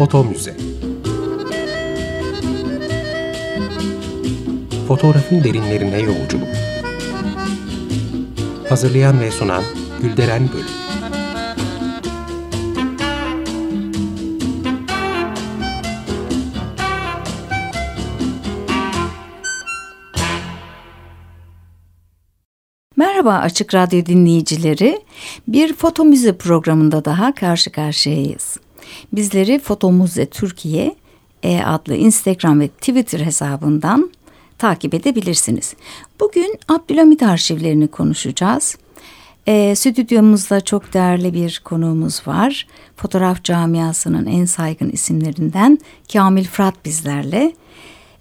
Foto Müze Fotoğrafın derinlerine yolculuk Hazırlayan ve sunan Gülderen Bölüm Merhaba Açık Radyo dinleyicileri. Bir foto müze programında daha karşı karşıyayız. Bizleri Foto Müze Türkiye e adlı Instagram ve Twitter hesabından takip edebilirsiniz. Bugün Abdülhamit arşivlerini konuşacağız. E, stüdyomuzda çok değerli bir konuğumuz var. Fotoğraf camiasının en saygın isimlerinden Kamil Fırat bizlerle.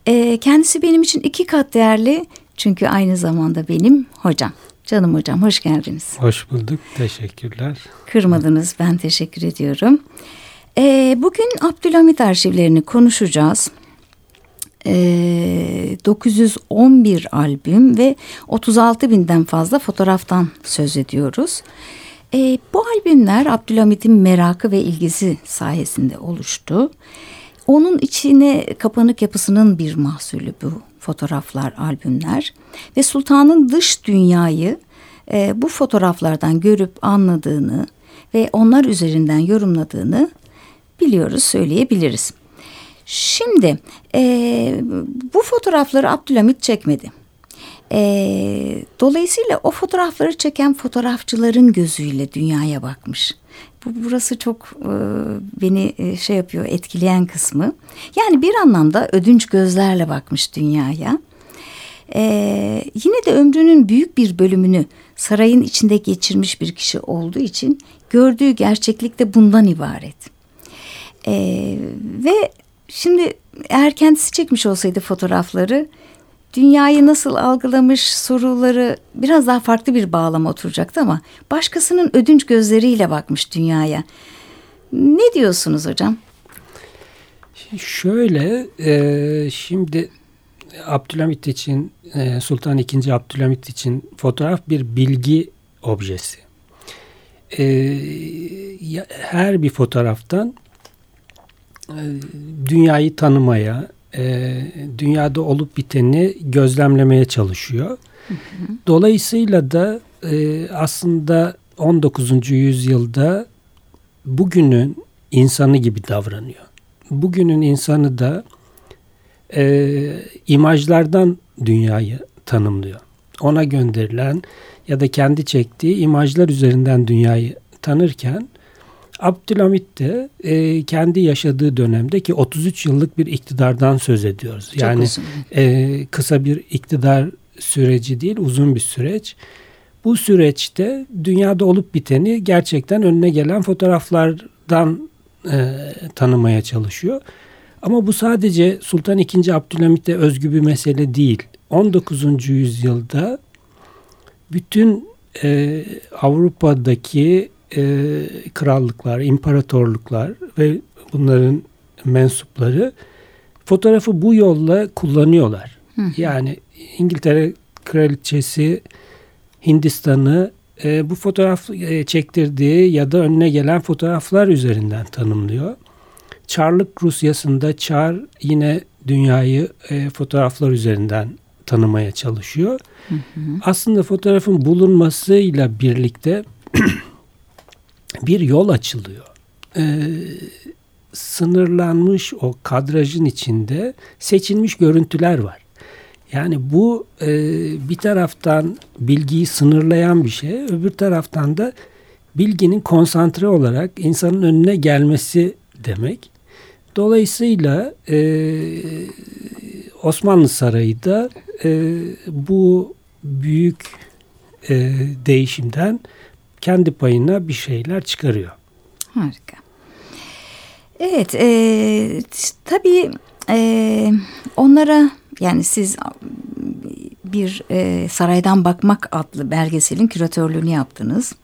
E, kendisi benim için iki kat değerli çünkü aynı zamanda benim hocam. Canım hocam hoş geldiniz. Hoş bulduk. Teşekkürler. Kırmadınız. Ben teşekkür ediyorum. Ee, bugün Abdülhamit arşivlerini konuşacağız. Ee, 911 albüm ve 36 binden fazla fotoğraftan söz ediyoruz. Ee, bu albümler Abdülhamit'in merakı ve ilgisi sayesinde oluştu. Onun içine kapanık yapısının bir mahsulü bu fotoğraflar, albümler ve sultanın dış dünyayı e, bu fotoğraflardan görüp anladığını ve onlar üzerinden yorumladığını biliyoruz, söyleyebiliriz. Şimdi e, bu fotoğrafları Abdülhamit çekmedi. E, dolayısıyla o fotoğrafları çeken fotoğrafçıların gözüyle dünyaya bakmış. Bu burası çok e, beni e, şey yapıyor etkileyen kısmı. Yani bir anlamda ödünç gözlerle bakmış dünyaya. E, yine de ömrünün büyük bir bölümünü sarayın içinde geçirmiş bir kişi olduğu için gördüğü gerçeklik de bundan ibaret. E, ve şimdi eğer kendisi çekmiş olsaydı fotoğrafları dünyayı nasıl algılamış soruları biraz daha farklı bir bağlama oturacaktı ama başkasının ödünç gözleriyle bakmış dünyaya. Ne diyorsunuz hocam? Şöyle e, şimdi Abdülhamit için e, Sultan II. Abdülhamit için fotoğraf bir bilgi objesi. E, her bir fotoğraftan dünyayı tanımaya, e, dünyada olup biteni gözlemlemeye çalışıyor. Dolayısıyla da e, aslında 19. yüzyılda bugünün insanı gibi davranıyor. Bugünün insanı da e, imajlardan dünyayı tanımlıyor. Ona gönderilen ya da kendi çektiği imajlar üzerinden dünyayı tanırken Abdülhamit de e, kendi yaşadığı dönemde ki 33 yıllık bir iktidardan söz ediyoruz. Çok yani uzun. e, kısa bir iktidar süreci değil uzun bir süreç. Bu süreçte dünyada olup biteni gerçekten önüne gelen fotoğraflardan e, tanımaya çalışıyor. Ama bu sadece Sultan II. Abdülhamit'e özgü bir mesele değil. 19. yüzyılda bütün e, Avrupa'daki e, krallıklar, imparatorluklar ve bunların mensupları fotoğrafı bu yolla kullanıyorlar. Hı. Yani İngiltere kraliçesi Hindistan'ı e, bu fotoğraf e, çektirdiği ya da önüne gelen fotoğraflar üzerinden tanımlıyor. Çarlık Rusyası'nda Çar yine dünyayı e, fotoğraflar üzerinden tanımaya çalışıyor. Hı hı. Aslında fotoğrafın bulunmasıyla birlikte bir yol açılıyor. Ee, sınırlanmış o kadrajın içinde seçilmiş görüntüler var. Yani bu e, bir taraftan bilgiyi sınırlayan bir şey, öbür taraftan da bilginin konsantre olarak insanın önüne gelmesi demek. Dolayısıyla e, Osmanlı Sarayı da e, bu büyük e, değişimden kendi payına bir şeyler çıkarıyor. Harika. Evet, e, tabii e, onlara yani siz bir e, Saraydan Bakmak adlı belgeselin küratörlüğünü yaptınız.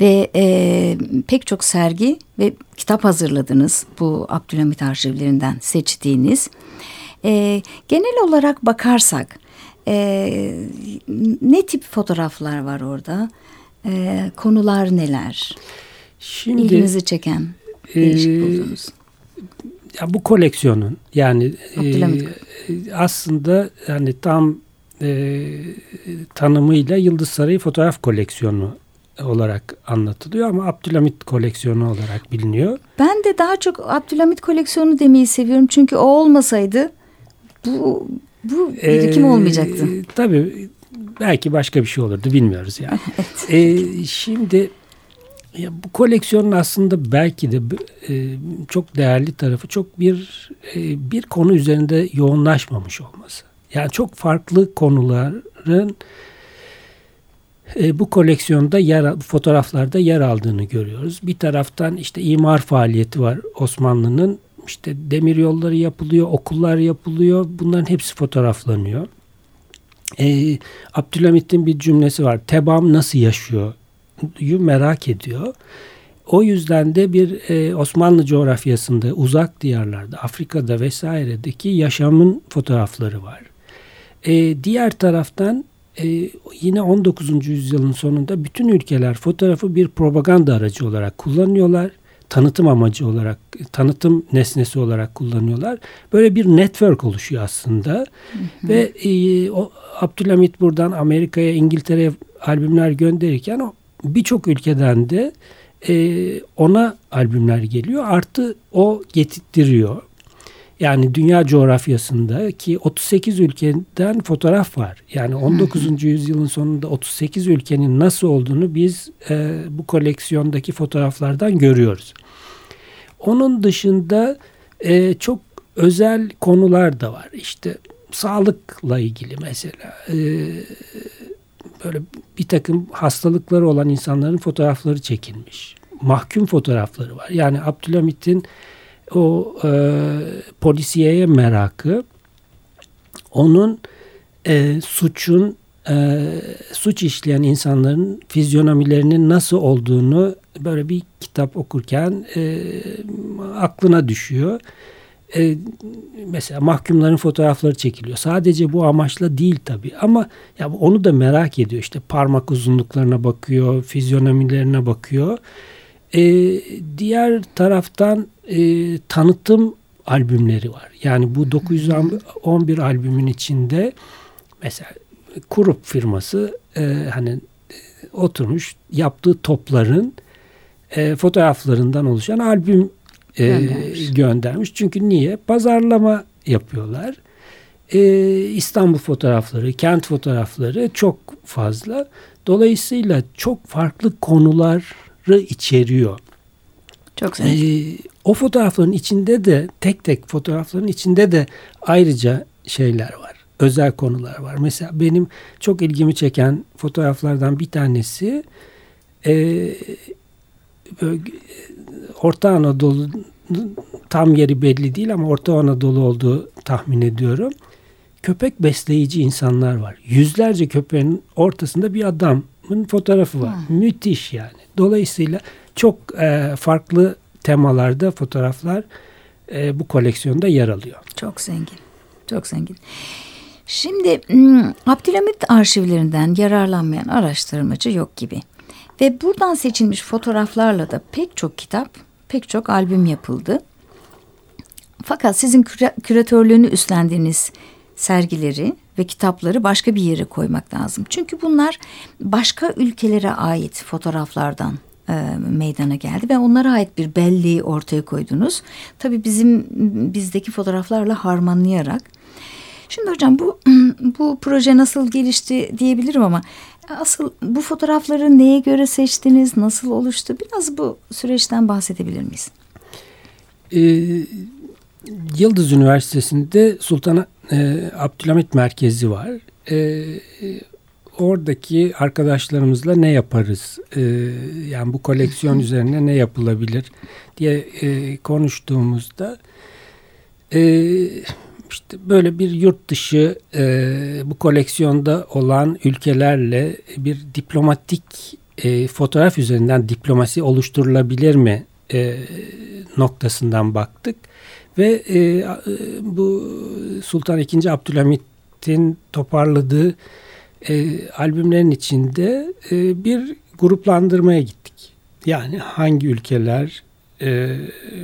Ve e, pek çok sergi ve kitap hazırladınız bu Abdülhamit arşivlerinden seçtiğiniz. E, genel olarak bakarsak e, ne tip fotoğraflar var orada? E, konular neler? Şimdi İlginizi çeken. değişik buldunuz? Ya bu koleksiyonun yani e, aslında yani tam e, tanımıyla Yıldız Sarayı fotoğraf koleksiyonu olarak anlatılıyor ama Abdülhamit koleksiyonu olarak biliniyor. Ben de daha çok Abdülhamit koleksiyonu demeyi seviyorum. Çünkü o olmasaydı bu bu birikim Ee, olmayacaktı. Tabii belki başka bir şey olurdu bilmiyoruz yani. Ee, şimdi ya bu koleksiyonun aslında belki de e, çok değerli tarafı çok bir e, bir konu üzerinde yoğunlaşmamış olması. Yani çok farklı konuların e, bu koleksiyonda yer fotoğraflarda yer aldığını görüyoruz. Bir taraftan işte imar faaliyeti var Osmanlı'nın. İşte demir yolları yapılıyor, okullar yapılıyor. Bunların hepsi fotoğraflanıyor. E, Abdülhamit'in bir cümlesi var. Tebam nasıl yaşıyor? yu merak ediyor. O yüzden de bir e, Osmanlı coğrafyasında uzak diyarlarda Afrika'da vesairedeki yaşamın fotoğrafları var. E, diğer taraftan e, yine 19. yüzyılın sonunda bütün ülkeler fotoğrafı bir propaganda aracı olarak kullanıyorlar. Tanıtım amacı olarak, tanıtım nesnesi olarak kullanıyorlar. Böyle bir network oluşuyor aslında. Hı hı. Ve e, o Abdülhamit buradan Amerika'ya, İngiltere'ye albümler gönderirken o birçok ülkeden de e, ona albümler geliyor. Artı o getirtiyor. Yani dünya coğrafyasında ki 38 ülkeden fotoğraf var. Yani 19. yüzyılın sonunda 38 ülkenin nasıl olduğunu biz e, bu koleksiyondaki fotoğraflardan görüyoruz. Onun dışında e, çok özel konular da var. İşte sağlıkla ilgili mesela. E, böyle bir takım hastalıkları olan insanların fotoğrafları çekilmiş. Mahkum fotoğrafları var. Yani Abdülhamit'in o e, polisiyeye merakı onun e, suçun e, suç işleyen insanların fizyonomilerinin nasıl olduğunu böyle bir kitap okurken e, aklına düşüyor. E, mesela mahkumların fotoğrafları çekiliyor. Sadece bu amaçla değil tabii ama ya onu da merak ediyor. İşte parmak uzunluklarına bakıyor, fizyonomilerine bakıyor. E, diğer taraftan e, tanıtım albümleri var. Yani bu 911 albümün içinde mesela Kurup firması e, hani oturmuş yaptığı topların e, fotoğraflarından oluşan albüm e, göndermiş. göndermiş. Çünkü niye? Pazarlama yapıyorlar. E, İstanbul fotoğrafları, kent fotoğrafları çok fazla. Dolayısıyla çok farklı konuları içeriyor. Çok e, o fotoğrafların içinde de tek tek fotoğrafların içinde de ayrıca şeyler var. Özel konular var. Mesela benim çok ilgimi çeken fotoğraflardan bir tanesi e, Orta Anadolu tam yeri belli değil ama Orta Anadolu olduğu tahmin ediyorum. Köpek besleyici insanlar var. Yüzlerce köpeğin ortasında bir adamın fotoğrafı var. Hmm. Müthiş yani. Dolayısıyla çok e, farklı temalarda fotoğraflar e, bu koleksiyonda yer alıyor. Çok zengin. Çok zengin. Şimdi Abdülhamit arşivlerinden yararlanmayan araştırmacı yok gibi. Ve buradan seçilmiş fotoğraflarla da pek çok kitap, pek çok albüm yapıldı. Fakat sizin küratörlüğünü üstlendiğiniz sergileri ve kitapları başka bir yere koymak lazım. Çünkü bunlar başka ülkelere ait fotoğraflardan e, meydana geldi ve onlara ait bir belleği ortaya koydunuz. Tabii bizim bizdeki fotoğraflarla harmanlayarak. Şimdi hocam bu bu proje nasıl gelişti diyebilirim ama asıl bu fotoğrafları neye göre seçtiniz, nasıl oluştu? Biraz bu süreçten bahsedebilir miyiz? Ee, Yıldız Üniversitesi'nde Sultan e, Abdülhamit Merkezi var. E, oradaki arkadaşlarımızla ne yaparız? E, yani bu koleksiyon üzerine ne yapılabilir diye e, konuştuğumuzda e, işte böyle bir yurt dışı e, bu koleksiyonda olan ülkelerle bir diplomatik e, fotoğraf üzerinden diplomasi oluşturulabilir mi e, noktasından baktık ve e, bu Sultan II. Abdülhamit'in toparladığı e, albümlerin içinde e, bir gruplandırmaya gittik. Yani hangi ülkeler e,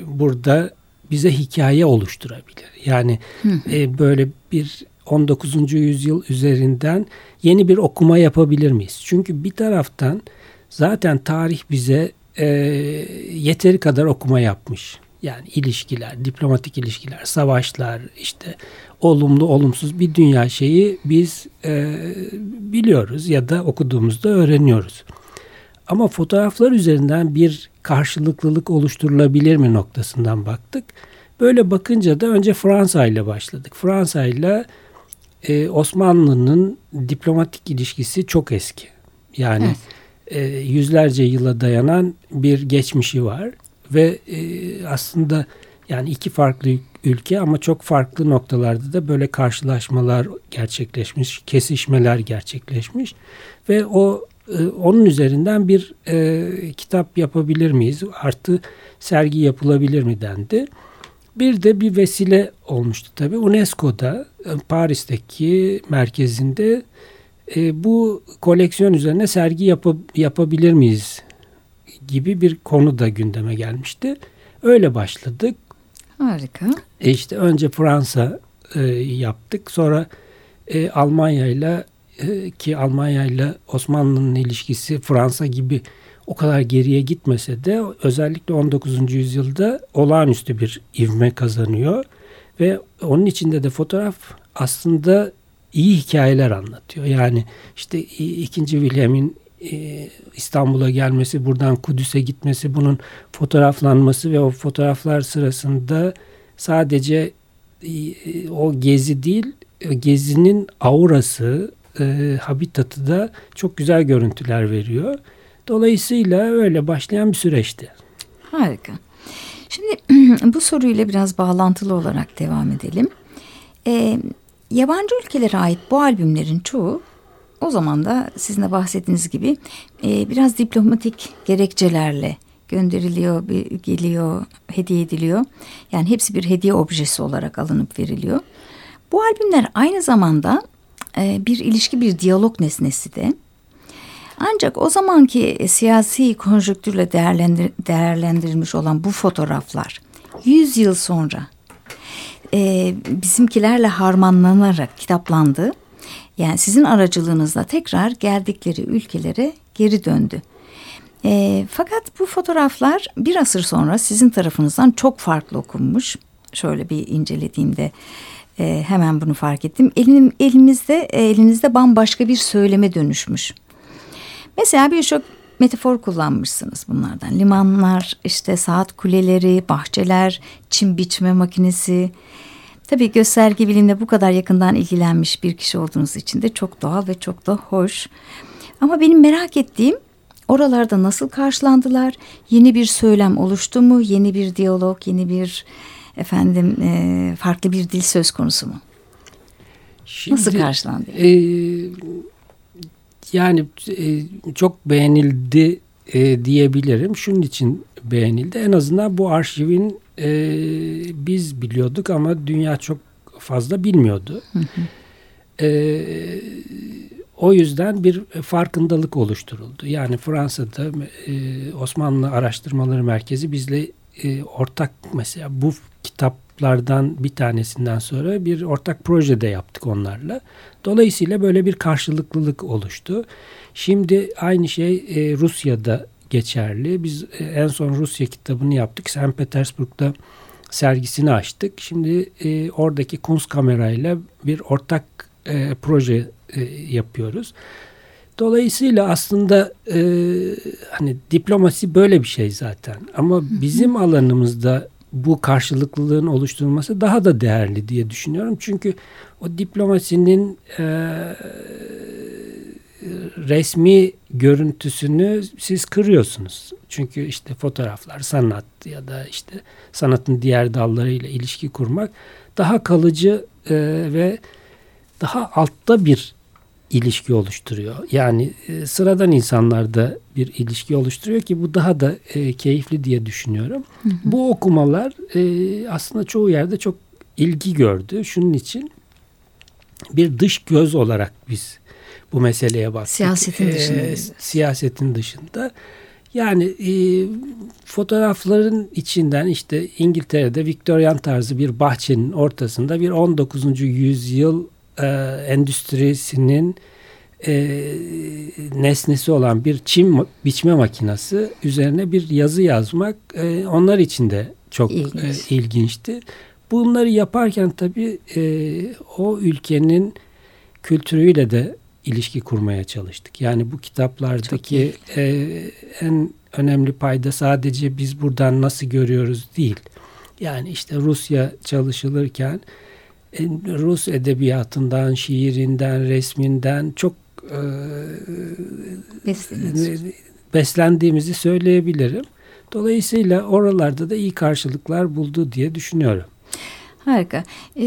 burada bize hikaye oluşturabilir. Yani e, böyle bir 19. yüzyıl üzerinden yeni bir okuma yapabilir miyiz? Çünkü bir taraftan zaten tarih bize e, yeteri kadar okuma yapmış. Yani ilişkiler, diplomatik ilişkiler, savaşlar, işte olumlu olumsuz bir dünya şeyi biz e, biliyoruz ya da okuduğumuzda öğreniyoruz. Ama fotoğraflar üzerinden bir karşılıklılık oluşturulabilir mi noktasından baktık. Böyle bakınca da önce Fransa ile başladık. Fransa ile e, Osmanlı'nın diplomatik ilişkisi çok eski. Yani evet. e, yüzlerce yıla dayanan bir geçmişi var ve e, aslında yani iki farklı ülke ama çok farklı noktalarda da böyle karşılaşmalar gerçekleşmiş, kesişmeler gerçekleşmiş ve o e, onun üzerinden bir e, kitap yapabilir miyiz? Artı sergi yapılabilir mi dendi. Bir de bir vesile olmuştu tabii. UNESCO'da e, Paris'teki merkezinde e, bu koleksiyon üzerine sergi yap yapabilir miyiz gibi bir konu da gündeme gelmişti. Öyle başladık. Harika. E işte önce Fransa e, yaptık. Sonra e, Almanya ile ki Almanya ile Osmanlı'nın ilişkisi Fransa gibi o kadar geriye gitmese de özellikle 19. yüzyılda olağanüstü bir ivme kazanıyor ve onun içinde de fotoğraf aslında iyi hikayeler anlatıyor. Yani işte ikinci William'in e, İstanbul'a gelmesi, buradan Kudüs'e gitmesi, bunun fotoğraflanması ve o fotoğraflar sırasında sadece e, o gezi değil, gezinin aurası, e, habitatı da çok güzel görüntüler veriyor. Dolayısıyla öyle başlayan bir süreçti. Harika. Şimdi bu soruyla biraz bağlantılı olarak devam edelim. E, yabancı ülkelere ait bu albümlerin çoğu o zaman da sizin de bahsettiğiniz gibi e, biraz diplomatik gerekçelerle gönderiliyor, geliyor, hediye ediliyor. Yani hepsi bir hediye objesi olarak alınıp veriliyor. Bu albümler aynı zamanda e, bir ilişki, bir diyalog nesnesi de. Ancak o zamanki siyasi konjonktürle değerlendir, değerlendirilmiş olan bu fotoğraflar 100 yıl sonra e, bizimkilerle harmanlanarak kitaplandı. Yani sizin aracılığınızla tekrar geldikleri ülkelere geri döndü. E, fakat bu fotoğraflar bir asır sonra sizin tarafınızdan çok farklı okunmuş. Şöyle bir incelediğimde e, hemen bunu fark ettim. Elim, elimizde elinizde bambaşka bir söyleme dönüşmüş. Mesela birçok metafor kullanmışsınız bunlardan. Limanlar, işte saat kuleleri, bahçeler, çim biçme makinesi. Tabii gösterge bilimle bu kadar yakından ilgilenmiş bir kişi olduğunuz için de çok doğal ve çok da hoş. Ama benim merak ettiğim oralarda nasıl karşılandılar? Yeni bir söylem oluştu mu? Yeni bir diyalog, yeni bir efendim e, farklı bir dil söz konusu mu? Şimdi, Nasıl karşılandı? E, yani e, çok beğenildi e, diyebilirim. Şunun için beğenildi. En azından bu arşivin e, biz biliyorduk ama dünya çok fazla bilmiyordu. Hı hı. E, o yüzden bir farkındalık oluşturuldu. Yani Fransa'da e, Osmanlı Araştırmaları Merkezi bizle e, ortak mesela bu kitaplardan bir tanesinden sonra bir ortak projede yaptık onlarla. Dolayısıyla böyle bir karşılıklılık oluştu. Şimdi aynı şey e, Rusya'da geçerli. Biz e, en son Rusya kitabını yaptık. St. Petersburg'da sergisini açtık. Şimdi e, oradaki kamerayla bir ortak e, proje e, yapıyoruz. Dolayısıyla aslında e, hani diplomasi böyle bir şey zaten. Ama bizim alanımızda bu karşılıklılığın oluşturulması daha da değerli diye düşünüyorum. Çünkü o diplomasinin e, resmi görüntüsünü siz kırıyorsunuz. Çünkü işte fotoğraflar, sanat ya da işte sanatın diğer dallarıyla ilişki kurmak daha kalıcı e, ve daha altta bir ilişki oluşturuyor. Yani e, sıradan insanlarda bir ilişki oluşturuyor ki bu daha da e, keyifli diye düşünüyorum. Hı hı. Bu okumalar e, aslında çoğu yerde çok ilgi gördü. Şunun için bir dış göz olarak biz bu meseleye baktık. Siyasetin dışında. E, siyasetin dışında. Yani e, fotoğrafların içinden işte İngiltere'de Victorian tarzı bir bahçenin ortasında bir 19. yüzyıl e, endüstrisinin e, nesnesi olan bir çim biçme makinesi üzerine bir yazı yazmak e, onlar için de çok İlginç. e, ilginçti. Bunları yaparken tabii e, o ülkenin kültürüyle de ilişki kurmaya çalıştık. Yani bu kitaplardaki e, en önemli payda sadece biz buradan nasıl görüyoruz değil. Yani işte Rusya çalışılırken e, Rus edebiyatından, şiirinden, resminden çok e, Besleniyorsunuz. beslendiğimizi söyleyebilirim. Dolayısıyla oralarda da iyi karşılıklar buldu diye düşünüyorum. Harika. Ee,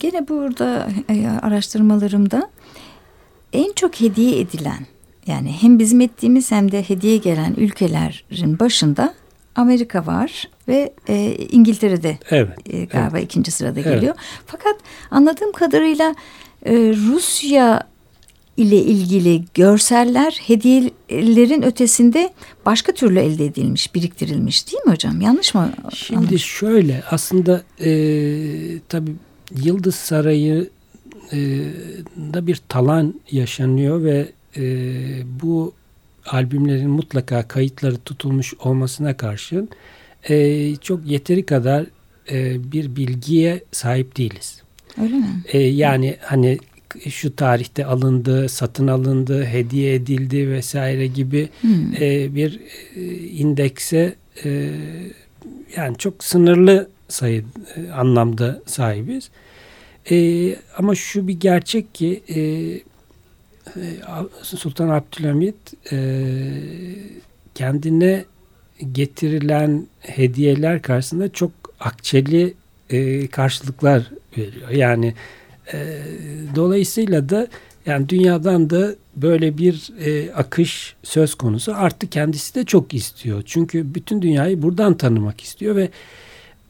gene burada e, araştırmalarımda en çok hediye edilen yani hem bizim ettiğimiz hem de hediye gelen ülkelerin başında Amerika var ve e, İngiltere'de Evet. e, galiba ikinci sırada Evet. geliyor. Fakat anladığım kadarıyla e, Rusya ile ilgili görseller hediyelerin ötesinde başka türlü elde edilmiş, biriktirilmiş değil mi hocam? Yanlış mı? Şimdi anladım? şöyle aslında e, tabii Yıldız Sarayı da bir talan yaşanıyor ve e, bu albümlerin mutlaka kayıtları tutulmuş olmasına karşın e, çok yeteri kadar e, bir bilgiye sahip değiliz. Öyle mi? E, yani hani şu tarihte alındı, satın alındı, hediye edildi vesaire gibi Hmm. e, bir e, indekse e, yani çok sınırlı sayı e, anlamda sahibiz. E, ama şu bir gerçek ki e, e, Sultan Abdülhamit e, kendine getirilen hediyeler karşısında çok akçeli e, karşılıklar veriyor. Yani e, dolayısıyla da yani dünyadan da böyle bir e, akış söz konusu. Artık kendisi de çok istiyor. Çünkü bütün dünyayı buradan tanımak istiyor ve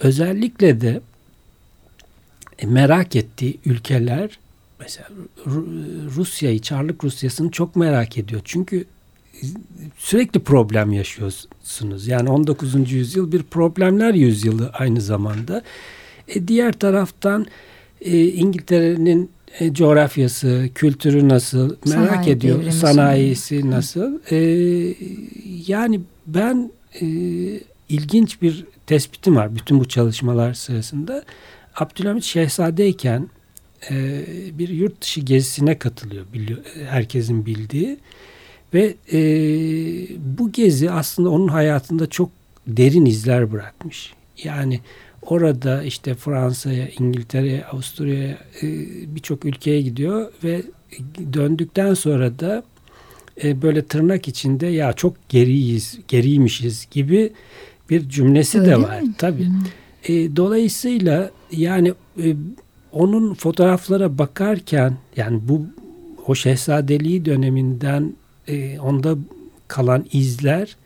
özellikle de merak ettiği ülkeler mesela Ru- Rusya'yı, Çarlık Rusyası'nı çok merak ediyor. Çünkü sürekli problem yaşıyorsunuz. Yani 19. yüzyıl bir problemler yüzyılı aynı zamanda. E, diğer taraftan e, İngiltere'nin e, coğrafyası, kültürü nasıl merak Sanayi ediyor. Sanayisi nasıl. E, yani ben e, ilginç bir tespitim var bütün bu çalışmalar sırasında. Abdülhamit Şehzade'yken e, bir yurt dışı gezisine katılıyor biliyor, herkesin bildiği ve e, bu gezi aslında onun hayatında çok derin izler bırakmış. Yani orada işte Fransa'ya, İngiltere'ye, Avusturya'ya e, birçok ülkeye gidiyor ve döndükten sonra da e, böyle tırnak içinde ya çok geriyiz, geriymişiz gibi bir cümlesi Öyle de mi? var. Tabii. E, dolayısıyla yani e, onun fotoğraflara bakarken yani bu o şehzadeliği döneminden e, onda kalan izler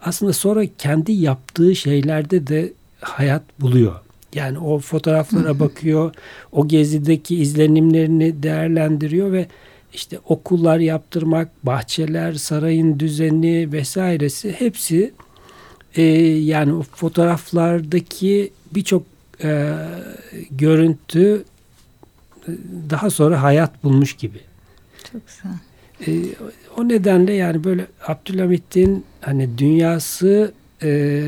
aslında sonra kendi yaptığı şeylerde de hayat buluyor. Yani o fotoğraflara bakıyor, o gezideki izlenimlerini değerlendiriyor ve işte okullar yaptırmak, bahçeler, sarayın düzeni vesairesi hepsi e, yani o fotoğraflardaki birçok e, görüntü daha sonra hayat bulmuş gibi. Çok güzel. E, o nedenle yani böyle Abdülhamit'in hani dünyası e,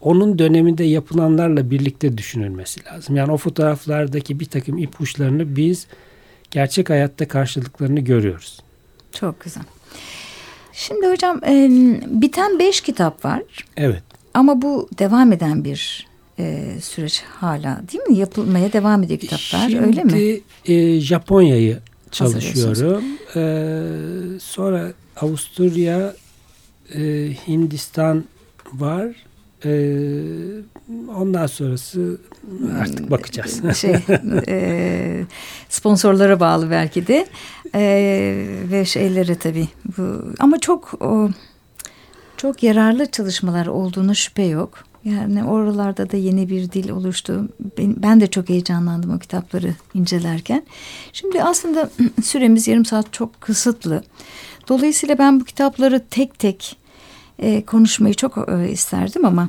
onun döneminde yapılanlarla birlikte düşünülmesi lazım. Yani o fotoğraflardaki bir takım ipuçlarını biz gerçek hayatta karşılıklarını görüyoruz. Çok güzel. Şimdi hocam e, biten beş kitap var Evet. ama bu devam eden bir e, süreç hala değil mi? Yapılmaya devam ediyor kitaplar Şimdi öyle mi? e, Japonya'yı çalışıyorum. E, sonra Avusturya, e, Hindistan var. E, ondan sonrası artık bakacağız. şey e, sponsorlara bağlı belki de E, ve şeylere tabii bu ama çok o, çok yararlı çalışmalar olduğuna şüphe yok. Yani oralarda da yeni bir dil oluştu. Ben, de çok heyecanlandım o kitapları incelerken. Şimdi aslında süremiz yarım saat çok kısıtlı. Dolayısıyla ben bu kitapları tek tek e, konuşmayı çok e, isterdim ama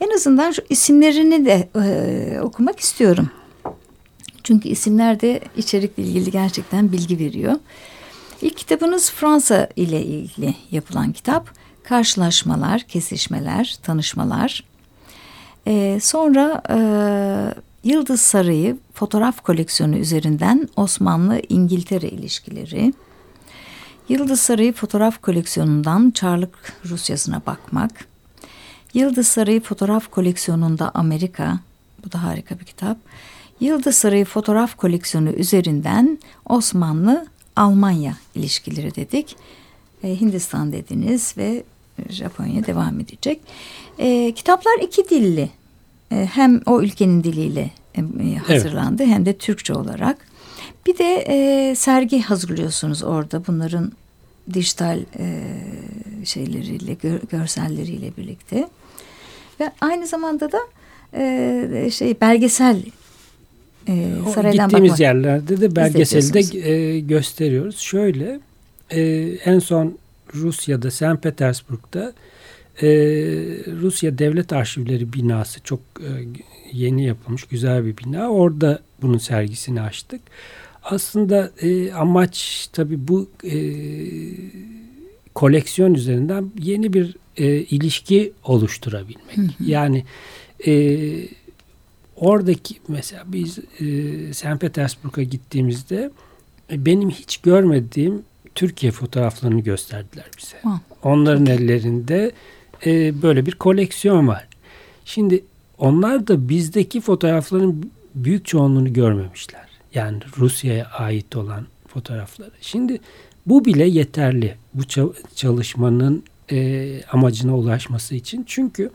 en azından şu isimlerini de e, okumak istiyorum. Çünkü isimler de içerikle ilgili gerçekten bilgi veriyor. İlk kitabınız Fransa ile ilgili yapılan kitap. Karşılaşmalar, kesişmeler, tanışmalar. Ee, sonra e, Yıldız Sarayı fotoğraf koleksiyonu üzerinden Osmanlı-İngiltere ilişkileri. Yıldız Sarayı fotoğraf koleksiyonundan Çarlık Rusyası'na bakmak. Yıldız Sarayı fotoğraf koleksiyonunda Amerika. Bu da harika bir kitap. Yıldız Sarayı fotoğraf koleksiyonu üzerinden Osmanlı Almanya ilişkileri dedik. E, Hindistan dediniz ve Japonya devam edecek. E, kitaplar iki dilli. E, hem o ülkenin diliyle e, hazırlandı evet. hem de Türkçe olarak. Bir de e, sergi hazırlıyorsunuz orada bunların dijital e, şeyleriyle, gör, görselleriyle birlikte. Ve aynı zamanda da e, şey belgesel e, saraydan Gittiğimiz bakmak. yerlerde de belgeselde e, gösteriyoruz. Şöyle e, en son Rusya'da, St. Petersburg'da e, Rusya Devlet Arşivleri binası çok e, yeni yapılmış güzel bir bina. Orada bunun sergisini açtık. Aslında e, amaç tabii bu e, koleksiyon üzerinden yeni bir e, ilişki oluşturabilmek. Hı hı. Yani e, oradaki mesela biz e, St. Petersburg'a gittiğimizde e, benim hiç görmediğim Türkiye fotoğraflarını gösterdiler bize. Ha. Onların okay. ellerinde e, böyle bir koleksiyon var. Şimdi onlar da bizdeki fotoğrafların büyük çoğunluğunu görmemişler. Yani Rusya'ya ait olan fotoğrafları. Şimdi bu bile yeterli bu çalışmanın e, amacına ulaşması için. Çünkü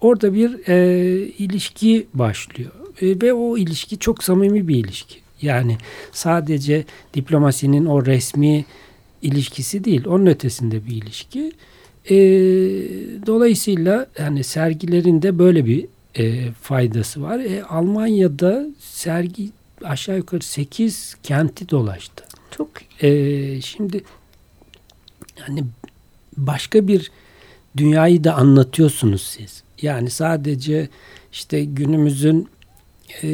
orada bir e, ilişki başlıyor e, ve o ilişki çok samimi bir ilişki. Yani sadece diplomasinin o resmi ilişkisi değil, onun ötesinde bir ilişki. E, dolayısıyla yani sergilerinde böyle bir e, faydası var. E, Almanya'da sergi aşağı yukarı 8 kenti dolaştı. Çok. E, şimdi yani başka bir dünyayı da anlatıyorsunuz siz. Yani sadece işte günümüzün e,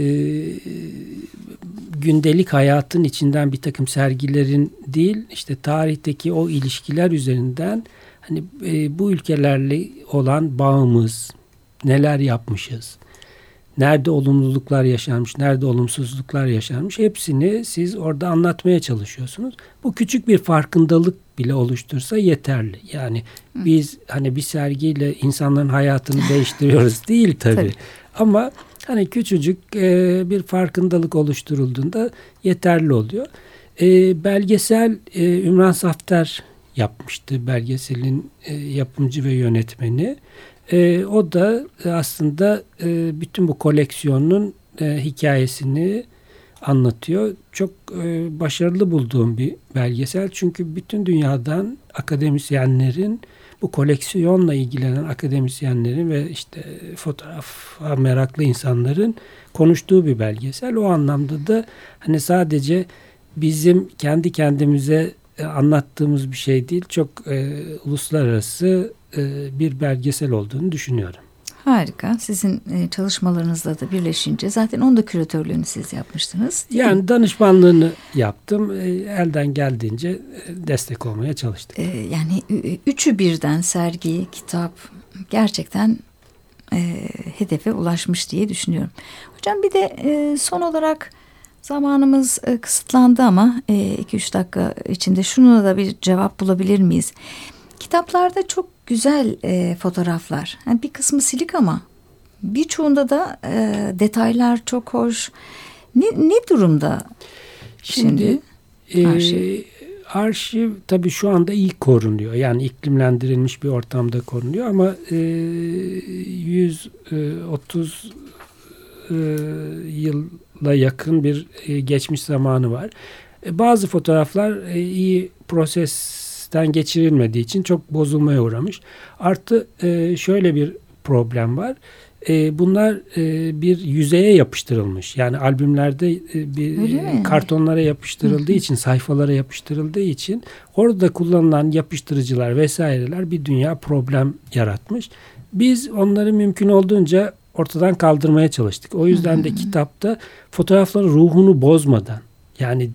gündelik hayatın içinden bir takım sergilerin değil işte tarihteki o ilişkiler üzerinden hani e, bu ülkelerle olan bağımız neler yapmışız nerede olumluluklar yaşanmış nerede olumsuzluklar yaşanmış hepsini siz orada anlatmaya çalışıyorsunuz bu küçük bir farkındalık bile oluştursa yeterli yani biz hani bir sergiyle insanların hayatını değiştiriyoruz değil tabii. tabii. Ama hani küçücük e, bir farkındalık oluşturulduğunda yeterli oluyor. E, belgesel e, Ümran Safter yapmıştı belgeselin e, yapımcı ve yönetmeni. O da aslında bütün bu koleksiyonun hikayesini anlatıyor. Çok başarılı bulduğum bir belgesel çünkü bütün dünyadan akademisyenlerin bu koleksiyonla ilgilenen akademisyenlerin ve işte fotoğraf meraklı insanların konuştuğu bir belgesel. O anlamda da hani sadece bizim kendi kendimize e, anlattığımız bir şey değil, çok e, uluslararası e, bir belgesel olduğunu düşünüyorum. Harika. Sizin e, çalışmalarınızla da birleşince zaten onun da küratörlüğünü siz yapmıştınız. yani mi? danışmanlığını yaptım. E, elden geldiğince e, destek olmaya çalıştık. Yani üçü birden sergi, kitap gerçekten hedefe ulaşmış diye düşünüyorum. Hocam bir de son olarak zamanımız kısıtlandı ama 2-3 dakika içinde şunu da bir cevap bulabilir miyiz? Kitaplarda çok güzel e, fotoğraflar. Yani bir kısmı silik ama birçoğunda da e, detaylar çok hoş. Ne, ne durumda şimdi, şimdi e, arşiv? Arşiv tabii şu anda iyi korunuyor. Yani iklimlendirilmiş bir ortamda korunuyor ama e, 130 e, yıla yakın bir e, geçmiş zamanı var. E, bazı fotoğraflar e, iyi proses testten geçirilmediği için çok bozulmaya uğramış. Artı e, şöyle bir problem var. E, bunlar e, bir yüzeye yapıştırılmış. Yani albümlerde e, bir Öyle kartonlara yapıştırıldığı için, sayfalara yapıştırıldığı için orada kullanılan yapıştırıcılar vesaireler bir dünya problem yaratmış. Biz onları mümkün olduğunca ortadan kaldırmaya çalıştık. O yüzden de kitapta fotoğrafların ruhunu bozmadan yani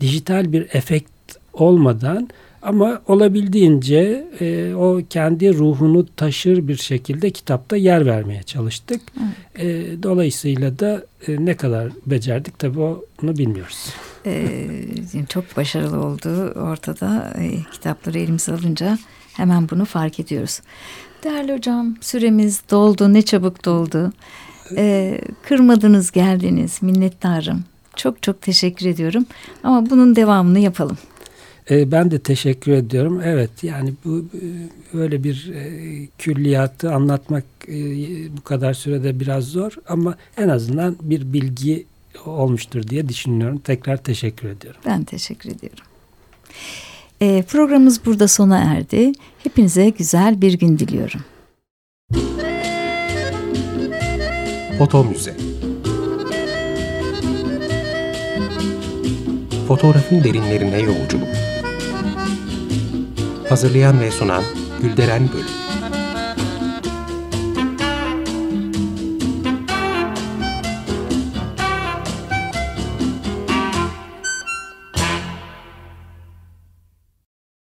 dijital bir efekt olmadan ama olabildiğince e, o kendi ruhunu taşır bir şekilde kitapta yer vermeye çalıştık. E, dolayısıyla da e, ne kadar becerdik tabii onu bilmiyoruz. Ee, çok başarılı olduğu ortada. E, kitapları elimize alınca hemen bunu fark ediyoruz. Değerli hocam süremiz doldu ne çabuk doldu. Ee, kırmadınız geldiniz minnettarım. Çok çok teşekkür ediyorum ama bunun devamını yapalım. E, ben de teşekkür ediyorum. Evet yani bu böyle bir e, külliyatı anlatmak e, bu kadar sürede biraz zor ama en azından bir bilgi olmuştur diye düşünüyorum. Tekrar teşekkür ediyorum. Ben teşekkür ediyorum. E, programımız burada sona erdi. Hepinize güzel bir gün diliyorum. Foto Müze Fotoğrafın derinlerine yolculuk Hazırlayan ve sunan Gülderen Bölüm